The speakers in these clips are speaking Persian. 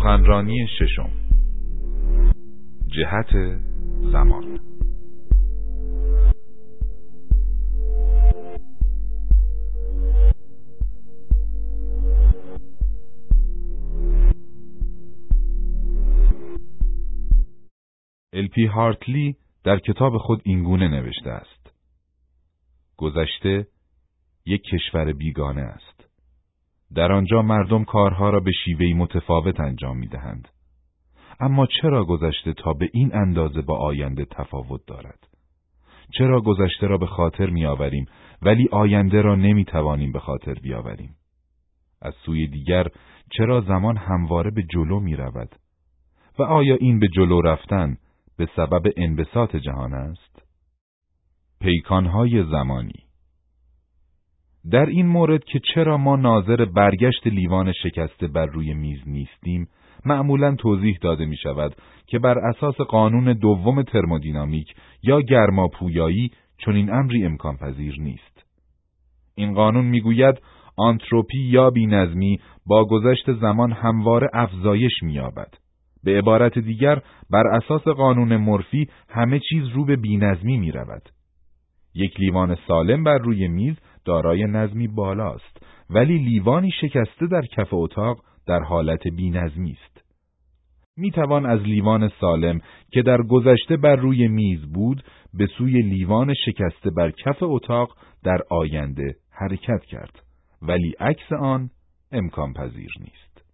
سخنرانی ششم. جهت زمان. الپی هارتلی در کتاب خود اینگونه نوشته است. گذشته یک کشور بیگانه است. در آنجا مردم کارها را به شیوهی متفاوت انجام می دهند. اما چرا گذشته تا به این اندازه با آینده تفاوت دارد؟ چرا گذشته را به خاطر می آوریم ولی آینده را نمی توانیم به خاطر بیاوریم؟ از سوی دیگر چرا زمان همواره به جلو می رود؟ و آیا این به جلو رفتن به سبب انبساط جهان است؟ پیکانهای زمانی در این مورد که چرا ما ناظر برگشت لیوان شکسته بر روی میز نیستیم، معمولا توضیح داده می شود که بر اساس قانون دوم ترمودینامیک یا گرماپویایی چون این امری امکان پذیر نیست. این قانون می‌گوید آنتروپی یا بینظمی با گذشت زمان همواره افزایش می‌یابد. به عبارت دیگر بر اساس قانون مورفی همه چیز رو به بینظمی می رود. یک لیوان سالم بر روی میز دارای نظمی بالاست ولی لیوانی شکسته در کف اتاق در حالت بینظمی است. می توان از لیوان سالم که در گذشته بر روی میز بود به سوی لیوان شکسته بر کف اتاق در آینده حرکت کرد ولی عکس آن امکان پذیر نیست.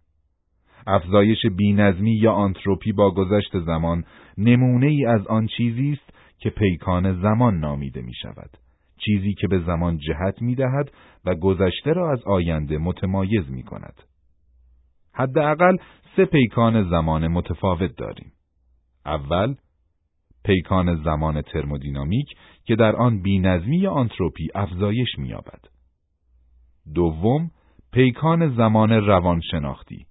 افزایش بینظمی یا آنتروپی با گذشت زمان نمونه ای از آن چیزی است که پیکان زمان نامیده می شود. چیزی که به زمان جهت می دهد و گذشته را از آینده متمایز می کند. حداقل سه پیکان زمان متفاوت داریم. اول پیکان زمان ترمودینامیک که در آن بینظمی آنتروپی افزایش می‌یابد. دوم پیکان زمان روانشناختی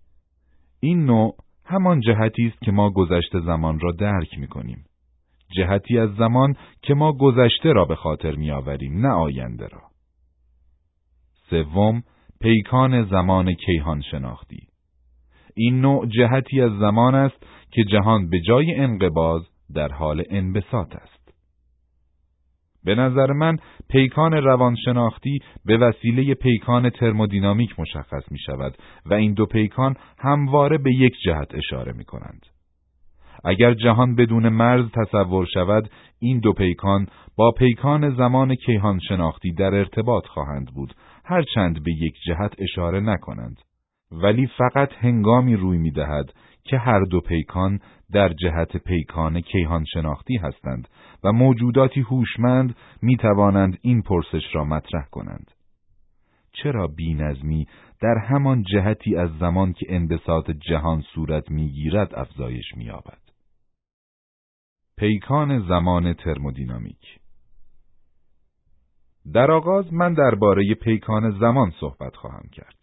این نوع همان جهتی است که ما گذشته زمان را درک می‌کنیم. جهتی از زمان که ما گذشته را به خاطر میآوریم نه آینده را. سوم پیکان زمان کیهان شناختی این نوع جهتی از زمان است که جهان به جای انقباز در حال انبساط است. به نظر من پیکان روانشناختی به وسیله پیکان ترمودینامیک مشخص می شود و این دو پیکان همواره به یک جهت اشاره می کنند. اگر جهان بدون مرز تصور شود این دو پیکان با پیکان زمان کیهان شناختی در ارتباط خواهند بود هرچند به یک جهت اشاره نکنند ولی فقط هنگامی روی می دهد که هر دو پیکان در جهت پیکان کیهان شناختی هستند و موجوداتی هوشمند می توانند این پرسش را مطرح کنند. چرا بینظمی در همان جهتی از زمان که انبساط جهان صورت می‌گیرد افزایش می‌یابد؟ پیکان زمان ترمودینامیک در آغاز من درباره پیکان زمان صحبت خواهم کرد.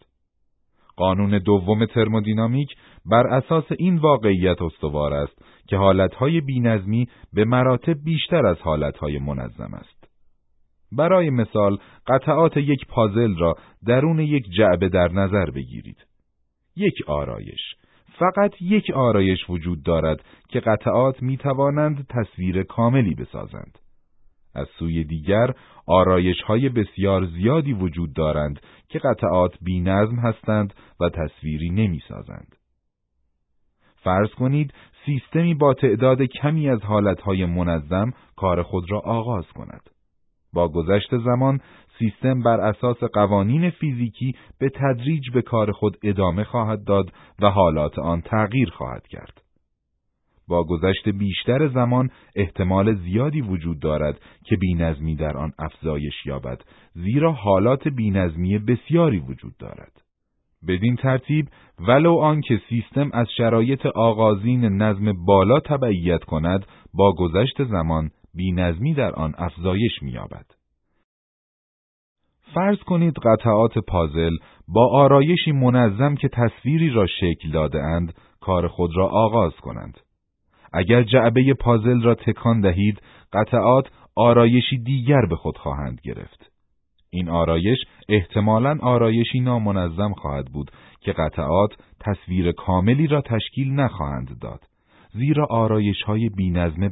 قانون دوم ترمودینامیک بر اساس این واقعیت استوار است که حالتهای بینظمی به مراتب بیشتر از حالتهای منظم است. برای مثال قطعات یک پازل را درون یک جعبه در نظر بگیرید. یک آرایش فقط یک آرایش وجود دارد که قطعات می توانند تصویر کاملی بسازند. از سوی دیگر آرایش های بسیار زیادی وجود دارند که قطعات بی نظم هستند و تصویری نمی سازند. فرض کنید سیستمی با تعداد کمی از حالتهای منظم کار خود را آغاز کند. با گذشت زمان سیستم بر اساس قوانین فیزیکی به تدریج به کار خود ادامه خواهد داد و حالات آن تغییر خواهد کرد. با گذشت بیشتر زمان احتمال زیادی وجود دارد که بینظمی در آن افزایش یابد زیرا حالات بینظمی بسیاری وجود دارد. بدین ترتیب ولو آنکه سیستم از شرایط آغازین نظم بالا تبعیت کند با گذشت زمان بینظمی در آن افزایش می‌یابد. فرض کنید قطعات پازل با آرایشی منظم که تصویری را شکل داده اند کار خود را آغاز کنند. اگر جعبه پازل را تکان دهید قطعات آرایشی دیگر به خود خواهند گرفت. این آرایش احتمالاً آرایشی نامنظم خواهد بود که قطعات تصویر کاملی را تشکیل نخواهند داد زیرا آرایش های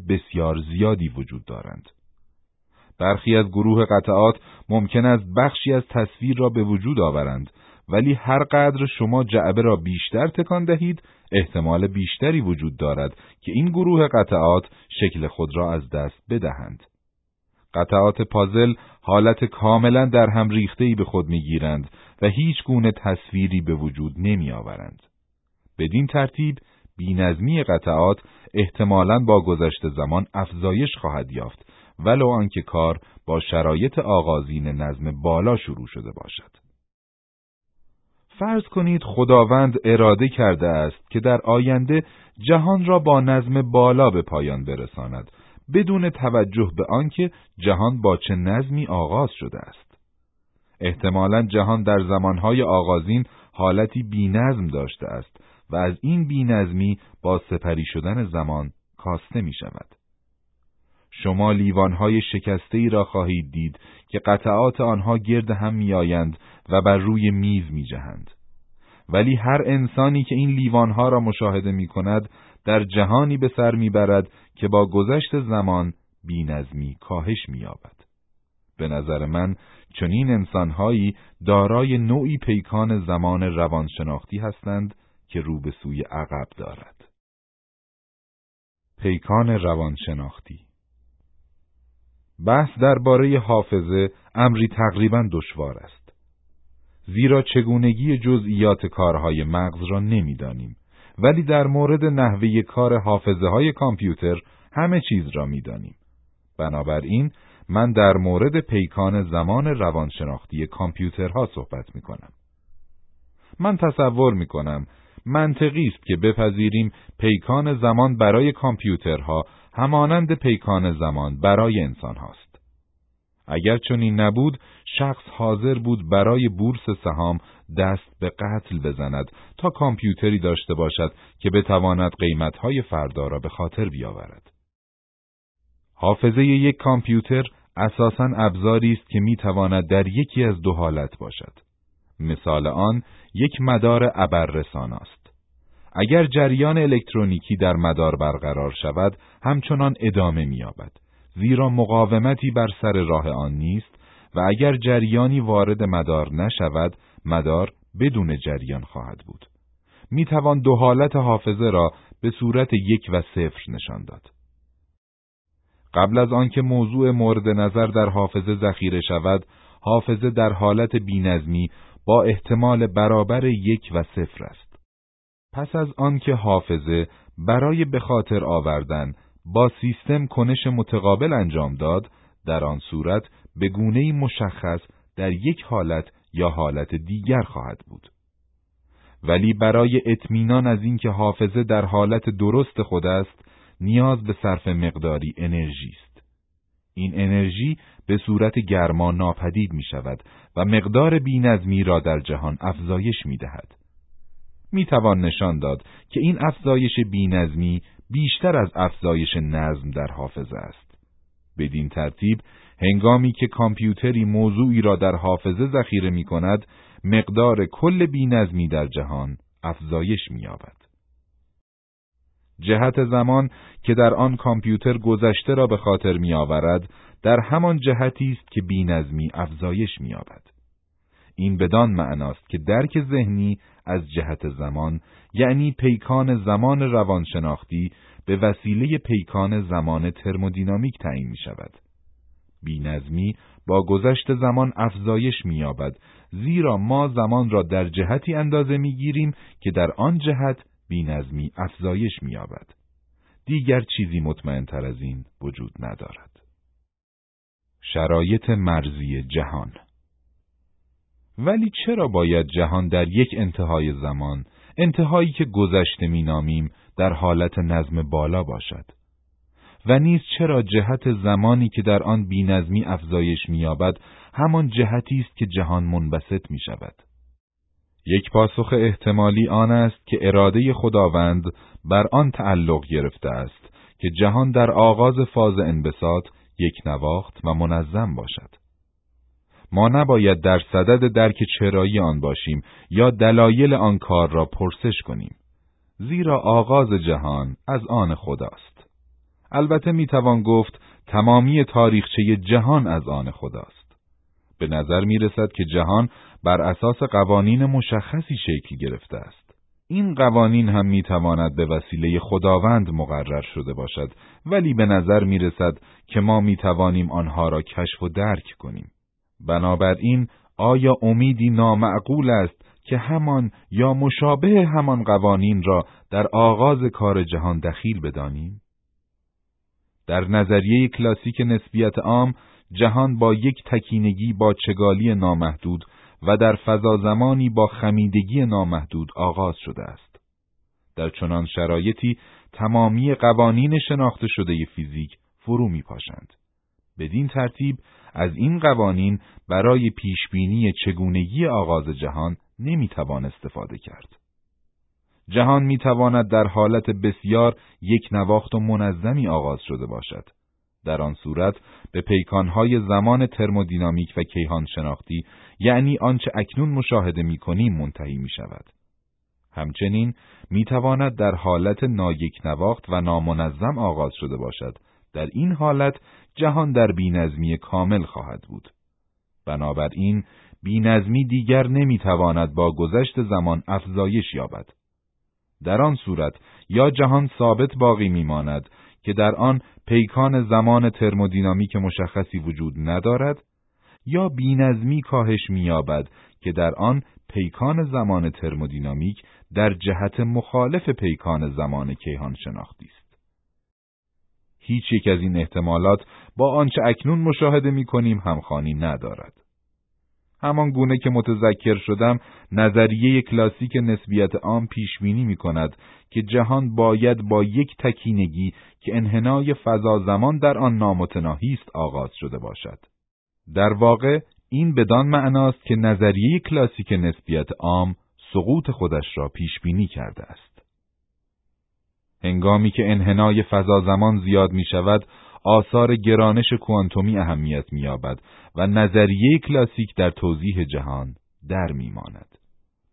بسیار زیادی وجود دارند برخی از گروه قطعات ممکن است بخشی از تصویر را به وجود آورند ولی هر قدر شما جعبه را بیشتر تکان دهید احتمال بیشتری وجود دارد که این گروه قطعات شکل خود را از دست بدهند. قطعات پازل حالت کاملا در هم ریختهی به خود می‌گیرند و هیچ گونه تصویری به وجود نمی آورند. بدین ترتیب بینظمی قطعات احتمالاً با گذشت زمان افزایش خواهد یافت ولو آنکه کار با شرایط آغازین نظم بالا شروع شده باشد. فرض کنید خداوند اراده کرده است که در آینده جهان را با نظم بالا به پایان برساند بدون توجه به آنکه جهان با چه نظمی آغاز شده است. احتمالا جهان در زمانهای آغازین حالتی بینظم داشته است و از این بینظمی با سپری شدن زمان کاسته می شود. شما لیوانهای شکسته ای را خواهید دید که قطعات آنها گرد هم میآیند و بر روی میز می جهند. ولی هر انسانی که این لیوانها را مشاهده می کند در جهانی به سر می‌برد که با گذشت زمان بینظمی کاهش مییابد. به نظر من چنین انسانهایی دارای نوعی پیکان زمان روانشناختی هستند که رو به سوی عقب دارد. پیکان روانشناختی بحث درباره حافظه امری تقریبا دشوار است. زیرا چگونگی جزئیات کارهای مغز را نمی‌دانیم ولی در مورد نحوه کار حافظه های کامپیوتر همه چیز را می‌دانیم. بنابراین من در مورد پیکان زمان روانشناختی کامپیوترها صحبت می کنم. من تصور می کنم منطقی است که بپذیریم پیکان زمان برای کامپیوترها همانند پیکان زمان برای انسان هاست. اگر چنین نبود شخص حاضر بود برای بورس سهام دست به قتل بزند تا کامپیوتری داشته باشد که بتواند قیمتهای فردا را به خاطر بیاورد. حافظه یک کامپیوتر اساساً ابزاری است که می‌تواند در یکی از دو حالت باشد. مثال آن یک مدار ابررسان است. اگر جریان الکترونیکی در مدار برقرار شود، همچنان ادامه می‌یابد. زیرا مقاومتی بر سر راه آن نیست و اگر جریانی وارد مدار نشود، مدار بدون جریان خواهد بود. می توان دو حالت حافظه را به صورت یک و صفر نشان داد. قبل از آنکه موضوع مورد نظر در حافظه ذخیره شود، حافظه در حالت بینظمی با احتمال برابر یک و صفر است. پس از آنکه حافظه برای به خاطر آوردن با سیستم کنش متقابل انجام داد، در آن صورت به گونه مشخص در یک حالت یا حالت دیگر خواهد بود. ولی برای اطمینان از اینکه حافظه در حالت درست خود است، نیاز به صرف مقداری انرژی است. این انرژی به صورت گرما ناپدید می شود و مقدار بینظمی را در جهان افزایش می دهد. می توان نشان داد که این افزایش بینظمی بیشتر از افزایش نظم در حافظه است. بدین ترتیب هنگامی که کامپیوتری موضوعی را در حافظه ذخیره می کند، مقدار کل بینظمی در جهان افزایش می یابد. جهت زمان که در آن کامپیوتر گذشته را به خاطر می آورد، در همان جهتی است که بینظمی افزایش می یابد. این بدان معناست که درک ذهنی از جهت زمان یعنی پیکان زمان روانشناختی به وسیله پیکان زمان ترمودینامیک تعیین می شود. بینظمی با گذشت زمان افزایش می‌یابد زیرا ما زمان را در جهتی اندازه می‌گیریم که در آن جهت بینظمی افزایش می‌یابد. دیگر چیزی مطمئن تر از این وجود ندارد. شرایط مرزی جهان ولی چرا باید جهان در یک انتهای زمان، انتهایی که گذشته مینامیم در حالت نظم بالا باشد؟ و نیز چرا جهت زمانی که در آن بینظمی افزایش می‌یابد همان جهتی است که جهان منبسط می شود. یک پاسخ احتمالی آن است که اراده خداوند بر آن تعلق گرفته است که جهان در آغاز فاز انبساط یک نواخت و منظم باشد. ما نباید در صدد درک چرایی آن باشیم یا دلایل آن کار را پرسش کنیم. زیرا آغاز جهان از آن خداست. البته می‌توان گفت تمامی تاریخچه جهان از آن خداست. به نظر می رسد که جهان بر اساس قوانین مشخصی شکل گرفته است. این قوانین هم می تواند به وسیله خداوند مقرر شده باشد ولی به نظر می رسد که ما می توانیم آنها را کشف و درک کنیم. بنابراین آیا امیدی نامعقول است که همان یا مشابه همان قوانین را در آغاز کار جهان دخیل بدانیم؟ در نظریه کلاسیک نسبیت عام جهان با یک تکینگی با چگالی نامحدود و در فضا زمانی با خمیدگی نامحدود آغاز شده است. در چنان شرایطی تمامی قوانین شناخته شده فیزیک فرو می پاشند. بدین ترتیب از این قوانین برای پیشبینی چگونگی آغاز جهان نمی‌توان استفاده کرد. جهان می‌تواند در حالت بسیار یک نواخت و منظمی آغاز شده باشد. در آن صورت به پیکانهای زمان ترمودینامیک و کیهان شناختی یعنی آنچه اکنون مشاهده می کنیم منتهی می شود. همچنین می تواند در حالت نایک نواخت و نامنظم آغاز شده باشد. در این حالت جهان در بینظمی کامل خواهد بود. بنابراین بینظمی دیگر نمی‌تواند با گذشت زمان افزایش یابد. در آن صورت یا جهان ثابت باقی میماند که در آن پیکان زمان ترمودینامیک مشخصی وجود ندارد یا بینظمی کاهش مییابد که در آن پیکان زمان ترمودینامیک در جهت مخالف پیکان زمان کیهان شناختی است. هیچ یک از این احتمالات با آنچه اکنون مشاهده می کنیم همخانی ندارد. همان گونه که متذکر شدم نظریه کلاسیک نسبیت عام پیش بینی می کند که جهان باید با یک تکینگی که انحنای فضا زمان در آن نامتناهی است آغاز شده باشد. در واقع این بدان معناست که نظریه کلاسیک نسبیت عام سقوط خودش را پیش بینی کرده است. هنگامی که انحنای فضا زمان زیاد می شود، آثار گرانش کوانتومی اهمیت می‌یابد و نظریه کلاسیک در توضیح جهان در میماند.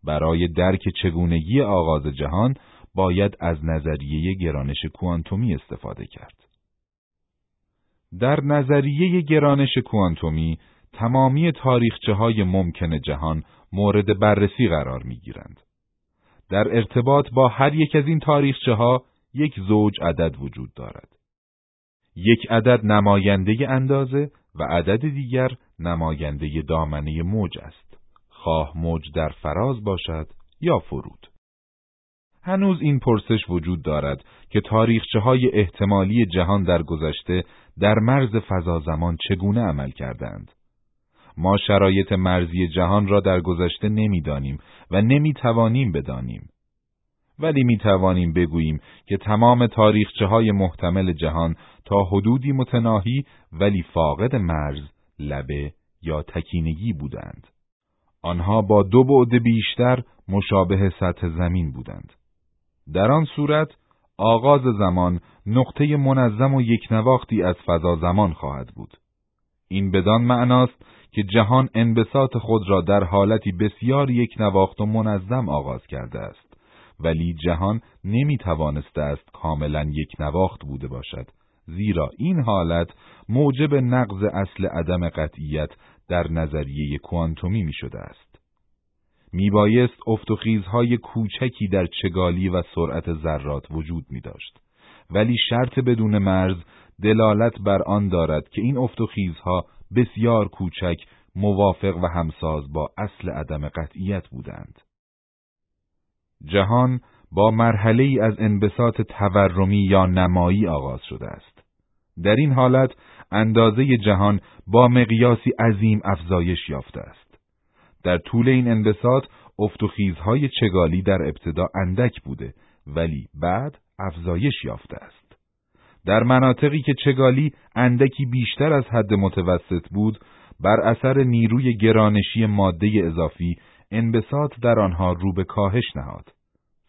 برای درک چگونگی آغاز جهان باید از نظریه گرانش کوانتومی استفاده کرد. در نظریه گرانش کوانتومی تمامی تاریخچه های ممکن جهان مورد بررسی قرار می گیرند. در ارتباط با هر یک از این تاریخچه ها یک زوج عدد وجود دارد. یک عدد نماینده اندازه و عدد دیگر نماینده دامنه موج است. خواه موج در فراز باشد یا فرود. هنوز این پرسش وجود دارد که تاریخچه های احتمالی جهان در گذشته در مرز فضا زمان چگونه عمل کردند. ما شرایط مرزی جهان را در گذشته نمی‌دانیم و نمی‌توانیم بدانیم. ولی می توانیم بگوییم که تمام تاریخچه های محتمل جهان تا حدودی متناهی ولی فاقد مرز، لبه یا تکینگی بودند. آنها با دو بعد بیشتر مشابه سطح زمین بودند. در آن صورت آغاز زمان نقطه منظم و یک نواختی از فضا زمان خواهد بود. این بدان معناست که جهان انبساط خود را در حالتی بسیار یک نواخت و منظم آغاز کرده است. ولی جهان نمی توانسته است کاملا یک نواخت بوده باشد زیرا این حالت موجب نقض اصل عدم قطعیت در نظریه کوانتومی می شده است. می بایست افتخیزهای کوچکی در چگالی و سرعت ذرات وجود می داشت. ولی شرط بدون مرز دلالت بر آن دارد که این افتخیزها بسیار کوچک موافق و همساز با اصل عدم قطعیت بودند. جهان با مرحله ای از انبساط تورمی یا نمایی آغاز شده است. در این حالت اندازه جهان با مقیاسی عظیم افزایش یافته است. در طول این انبساط افتخیزهای چگالی در ابتدا اندک بوده ولی بعد افزایش یافته است. در مناطقی که چگالی اندکی بیشتر از حد متوسط بود بر اثر نیروی گرانشی ماده اضافی انبساط در آنها رو به کاهش نهاد.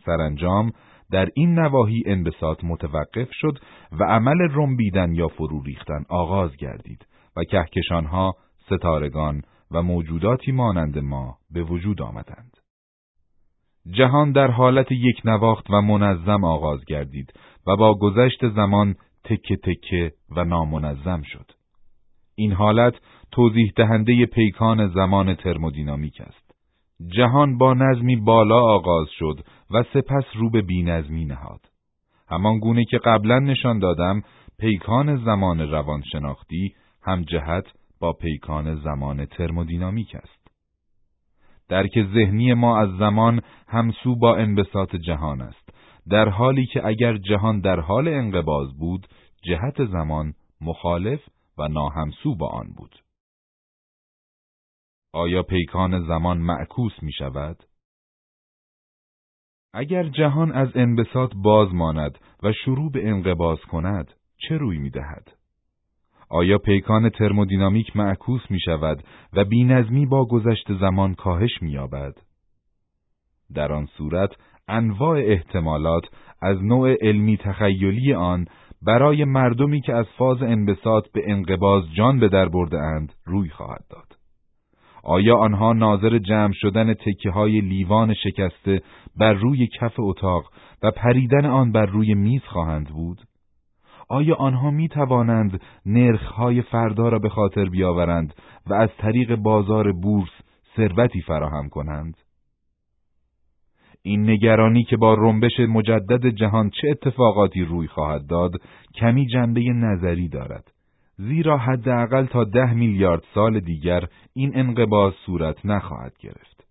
سرانجام در این نواحی انبساط متوقف شد و عمل رنبیدن یا فرو ریختن آغاز گردید و کهکشانها، ستارگان و موجوداتی مانند ما به وجود آمدند. جهان در حالت یک نواخت و منظم آغاز گردید و با گذشت زمان تکه تکه و نامنظم شد. این حالت توضیح دهنده پیکان زمان ترمودینامیک است. جهان با نظمی بالا آغاز شد و سپس رو به بینظمی نهاد. همان گونه که قبلا نشان دادم پیکان زمان روانشناختی هم جهت با پیکان زمان ترمودینامیک است. درک ذهنی ما از زمان همسو با انبساط جهان است در حالی که اگر جهان در حال انقباز بود جهت زمان مخالف و ناهمسو با آن بود آیا پیکان زمان معکوس می شود؟ اگر جهان از انبساط باز ماند و شروع به انقباز کند چه روی می دهد؟ آیا پیکان ترمودینامیک معکوس می شود و بینظمی با گذشت زمان کاهش می یابد؟ در آن صورت انواع احتمالات از نوع علمی تخیلی آن برای مردمی که از فاز انبساط به انقباز جان به در برده اند روی خواهد داد. آیا آنها ناظر جمع شدن تکه های لیوان شکسته بر روی کف اتاق و پریدن آن بر روی میز خواهند بود؟ آیا آنها می توانند های فردا را به خاطر بیاورند و از طریق بازار بورس ثروتی فراهم کنند؟ این نگرانی که با رنبش مجدد جهان چه اتفاقاتی روی خواهد داد کمی جنبه نظری دارد زیرا حداقل تا ده میلیارد سال دیگر این انقباض صورت نخواهد گرفت.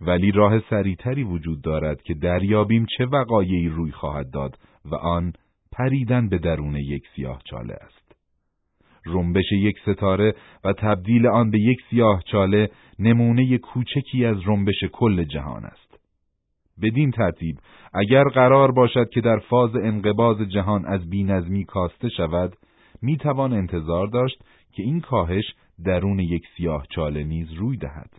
ولی راه سریعتری وجود دارد که دریابیم چه وقایعی روی خواهد داد و آن پریدن به درون یک سیاه چاله است. رنبش یک ستاره و تبدیل آن به یک سیاه چاله نمونه کوچکی از رنبش کل جهان است. بدین ترتیب اگر قرار باشد که در فاز انقباز جهان از بینظمی کاسته شود می توان انتظار داشت که این کاهش درون یک سیاه چاله نیز روی دهد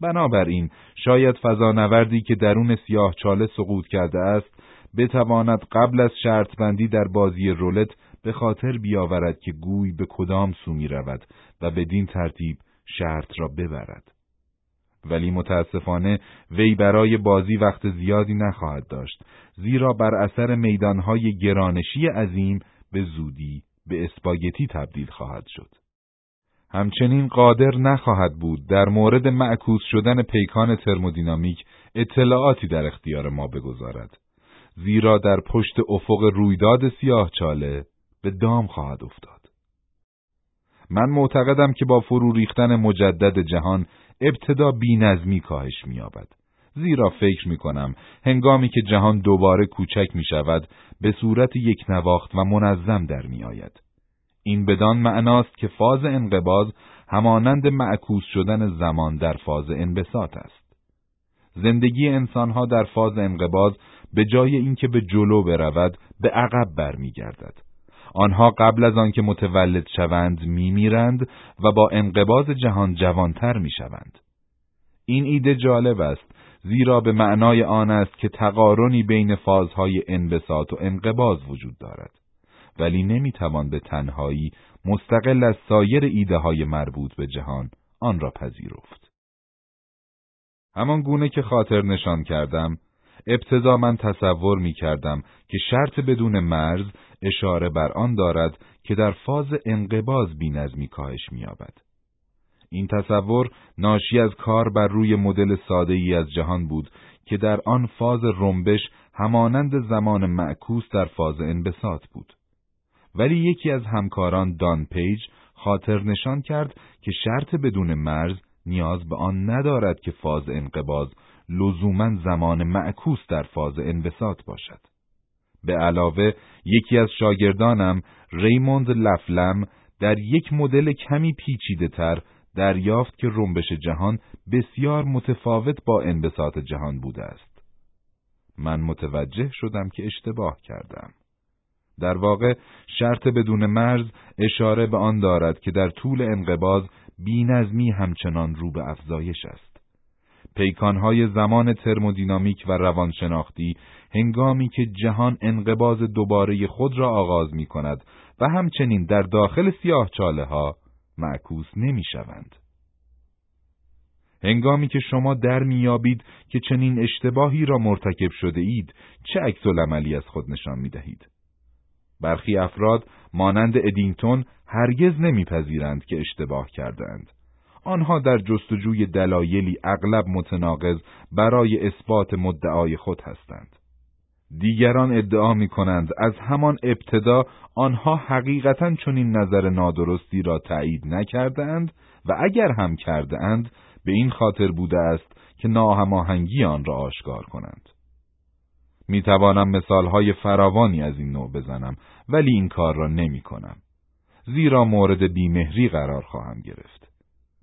بنابراین شاید فضانوردی که درون سیاه چاله سقوط کرده است بتواند قبل از شرط بندی در بازی رولت به خاطر بیاورد که گوی به کدام سو می رود و بدین ترتیب شرط را ببرد. ولی متاسفانه وی برای بازی وقت زیادی نخواهد داشت زیرا بر اثر میدانهای گرانشی عظیم به زودی به اسپاگتی تبدیل خواهد شد. همچنین قادر نخواهد بود در مورد معکوس شدن پیکان ترمودینامیک اطلاعاتی در اختیار ما بگذارد. زیرا در پشت افق رویداد سیاه چاله به دام خواهد افتاد. من معتقدم که با فرو ریختن مجدد جهان ابتدا بینظمی کاهش می‌یابد. زیرا فکر می کنم هنگامی که جهان دوباره کوچک می شود به صورت یک نواخت و منظم در می آید. این بدان معناست که فاز انقباز همانند معکوس شدن زمان در فاز انبساط است. زندگی انسانها در فاز انقباز به جای اینکه به جلو برود به عقب برمیگردد. آنها قبل از آنکه متولد شوند میمیرند و با انقباز جهان جوانتر می‌شوند. این ایده جالب است زیرا به معنای آن است که تقارنی بین فازهای انبساط و انقباز وجود دارد ولی نمی‌توان به تنهایی مستقل از سایر ایده های مربوط به جهان آن را پذیرفت. همان گونه که خاطر نشان کردم ابتدا من تصور می کردم که شرط بدون مرز اشاره بر آن دارد که در فاز انقباز بینظمی کاهش می‌یابد. این تصور ناشی از کار بر روی مدل ساده ای از جهان بود که در آن فاز رنبش همانند زمان معکوس در فاز انبساط بود. ولی یکی از همکاران دان پیج خاطر نشان کرد که شرط بدون مرز نیاز به آن ندارد که فاز انقباز لزوما زمان معکوس در فاز انبساط باشد. به علاوه یکی از شاگردانم ریموند لفلم در یک مدل کمی پیچیده تر دریافت که رنبش جهان بسیار متفاوت با انبساط جهان بوده است. من متوجه شدم که اشتباه کردم. در واقع شرط بدون مرز اشاره به آن دارد که در طول انقباز بینظمی همچنان رو به افزایش است. پیکانهای زمان ترمودینامیک و روانشناختی هنگامی که جهان انقباز دوباره خود را آغاز می کند و همچنین در داخل سیاه چاله ها معکوس نمی شوند. هنگامی که شما در میابید که چنین اشتباهی را مرتکب شده اید چه عکس عملی از خود نشان می دهید؟ برخی افراد مانند ادینگتون هرگز نمیپذیرند که اشتباه کردند. آنها در جستجوی دلایلی اغلب متناقض برای اثبات مدعای خود هستند. دیگران ادعا می کنند از همان ابتدا آنها حقیقتا چنین نظر نادرستی را تایید نکردند و اگر هم کرده اند به این خاطر بوده است که ناهماهنگی آن را آشکار کنند. می توانم مثالهای فراوانی از این نوع بزنم ولی این کار را نمی کنم. زیرا مورد بیمهری قرار خواهم گرفت.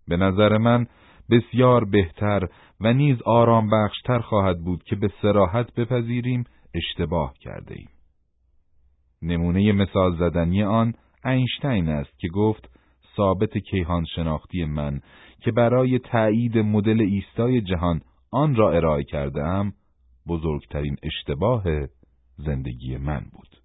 به نظر من بسیار بهتر و نیز آرام بخشتر خواهد بود که به سراحت بپذیریم اشتباه کرده ایم. نمونه مثال زدنی آن اینشتین است که گفت ثابت کیهان شناختی من که برای تایید مدل ایستای جهان آن را ارائه کرده ام بزرگترین اشتباه زندگی من بود.